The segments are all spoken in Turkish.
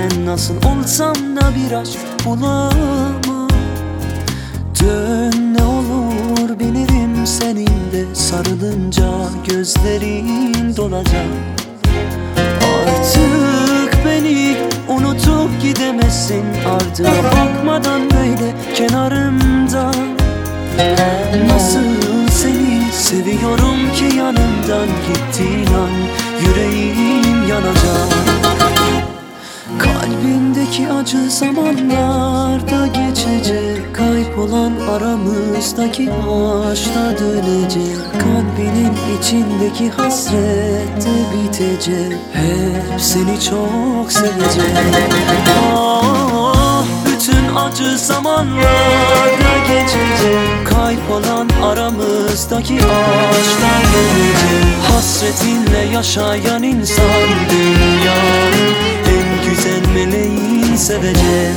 Ben nasıl olsam da bir aşk bulamam. Dön ne olur bilirim senin de Sarılınca gözlerin dolacak. Artık beni unutup gidemezsin Ardına bakmadan böyle kenarımda. Nasıl seni seviyorum ki yanımdan gittiğin an Yüreğim yanacak Kalbindeki acı zamanlarda geçecek. Kaybolan aramızdaki aşk da dönecek. Kalbinin içindeki hasret de bitecek. Hep seni çok sevecek. Ah, bütün acı zamanlarda geçecek. Kaybolan aramızdaki aşklar dönecek. Hasretinle yaşayan insan dünyanın en güzel meleğin sevecek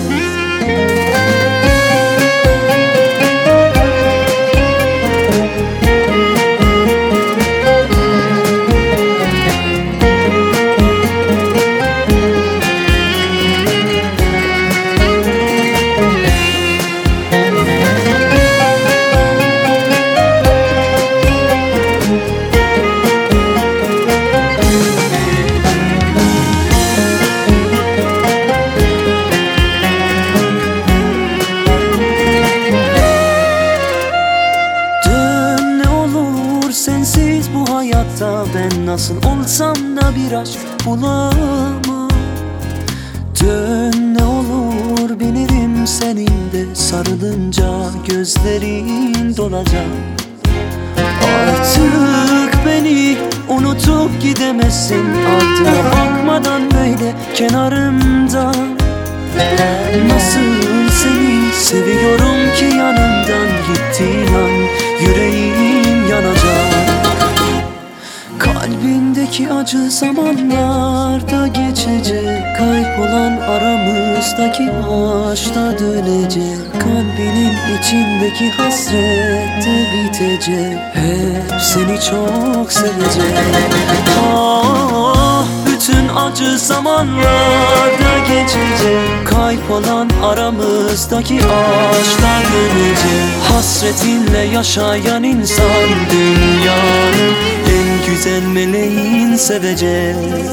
hayatta Ben nasıl olsam da bir aşk bulamam. Dön ne olur bilirim senin de Sarılınca gözlerin dolacak. Artık beni unutup gidemezsin Ardına bakmadan böyle kenarımda Nasıl seni seviyorum Kalbindeki acı zamanlarda geçecek. Kaybolan aramızdaki aşk da dönecek. Kalbinin içindeki hasret de bitecek. Hep seni çok sevecek. Ah, bütün acı zamanlarda geçecek. Kaybolan aramızdaki aşklar dönecek. Hasretinle yaşayan insan dünyanın sevecek